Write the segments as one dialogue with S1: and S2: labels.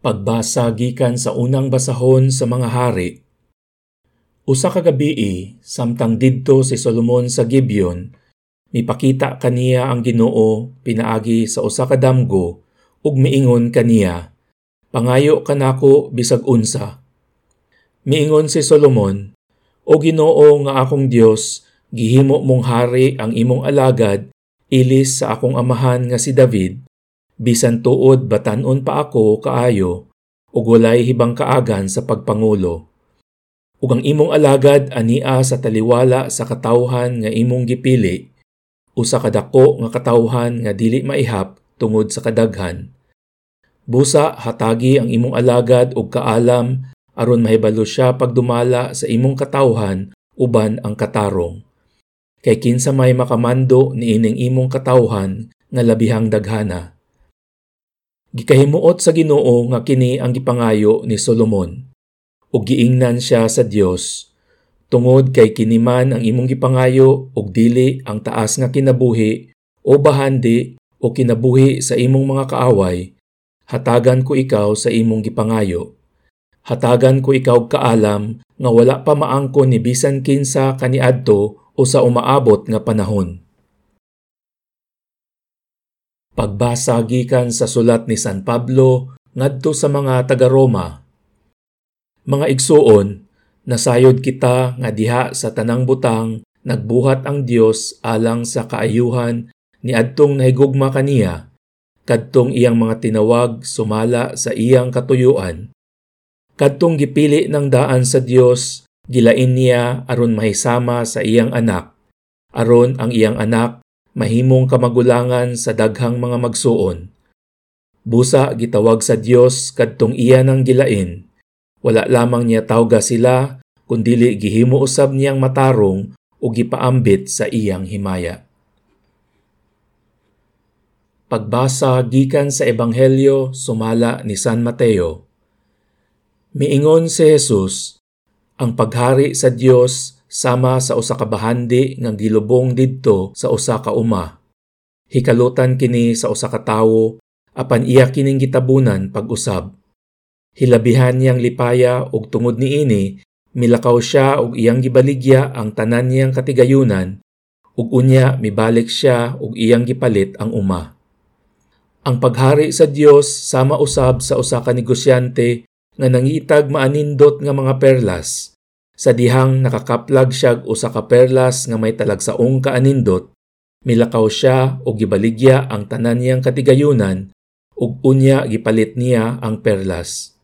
S1: Pagbasa gikan sa unang basahon sa mga hari. Usa ka gabii samtang didto si Solomon sa Gibeon, mipakita kaniya ang Ginoo pinaagi sa usa ka damgo ug miingon kaniya, Pangayo kanako bisag unsa. Miingon si Solomon, O Ginoo nga akong Dios, gihimo mong hari ang imong alagad ilis sa akong amahan nga si David bisan tuod batanon pa ako kaayo ug walay hibang kaagan sa pagpangulo. Ug ang imong alagad ania sa taliwala sa katawhan nga imong gipili, usa ka dako nga katawhan nga dili maihap tungod sa kadaghan. Busa hatagi ang imong alagad og kaalam aron mahibalo siya pagdumala sa imong katawhan uban ang katarong. Kay kinsa may makamando niining imong katawhan nga labihang daghana. Gikahimuot sa Ginoo nga kini ang gipangayo ni Solomon. Ug giingnan siya sa Dios tungod kay kini man ang imong gipangayo ug dili ang taas nga kinabuhi o bahandi o kinabuhi sa imong mga kaaway. Hatagan ko ikaw sa imong gipangayo. Hatagan ko ikaw kaalam nga wala pa maangkon ni bisan kinsa kaniadto o sa umaabot nga panahon. Pagbasa gikan sa sulat ni San Pablo ngadto sa mga taga-Roma. Mga igsuon, nasayod kita nga diha sa tanang butang nagbuhat ang Dios alang sa kaayuhan ni adtong nahigugma kaniya kadtong iyang mga tinawag sumala sa iyang katuyuan. Kadtong gipili ng daan sa Dios, gilain niya aron mahisama sa iyang anak. Aron ang iyang anak mahimong kamagulangan sa daghang mga magsuon. Busa gitawag sa Dios kadtong iya nang gilain. Wala lamang niya tawga sila kundili gihimo usab niyang matarong o gipaambit sa iyang himaya. Pagbasa gikan sa Ebanghelyo sumala ni San Mateo. Miingon si Jesus, ang paghari sa Dios sama sa usa ka bahandi nga gilubong didto sa usa ka uma. Hikalutan kini sa usa ka tawo apan iya kining gitabunan pag-usab. Hilabihan niyang lipaya ug tungod niini milakaw siya ug iyang gibaligya ang tanan niyang katigayunan ug unya mibalik siya ug iyang gipalit ang uma. Ang paghari sa Dios sama usab sa usa ka negosyante nga nangitag maanindot nga mga perlas sa dihang nakakaplag siya usa ka perlas nga may talagsaong kaanindot, milakaw siya og gibaligya ang tanan niyang katigayunan ug unya gipalit niya ang perlas.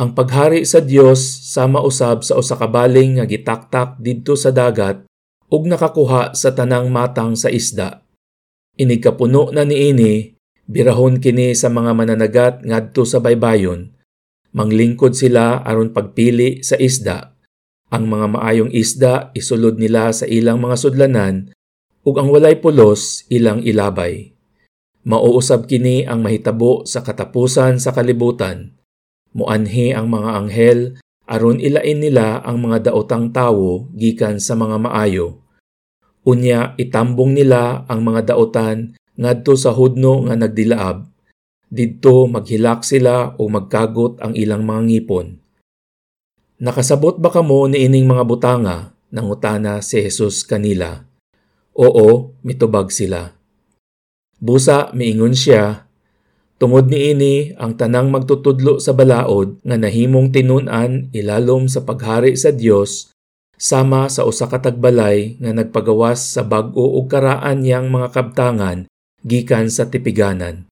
S1: Ang paghari sa Dios sama usab sa usa ka baling nga gitaktak didto sa dagat ug nakakuha sa tanang matang sa isda. Inig kapuno na niini, birahon kini sa mga mananagat ngadto sa baybayon. Manglingkod sila aron pagpili sa isda ang mga maayong isda isulod nila sa ilang mga sudlanan ug ang walay pulos ilang ilabay. Mauusab kini ang mahitabo sa katapusan sa kalibutan. Muanhi ang mga anghel aron ilain nila ang mga daotang tawo gikan sa mga maayo. Unya itambong nila ang mga daotan ngadto sa hudno nga nagdilaab. Didto maghilak sila o magkagot ang ilang mga ngipon. Nakasabot ba kamo ni ining mga butanga? Nangutana si Jesus kanila. Oo, mitubag sila. Busa miingon siya, Tungod ni ini ang tanang magtutudlo sa balaod nga nahimong tinunan ilalom sa paghari sa Dios sama sa usa ka tagbalay nga nagpagawas sa bag-o ug karaan yang mga kabtangan gikan sa tipiganan.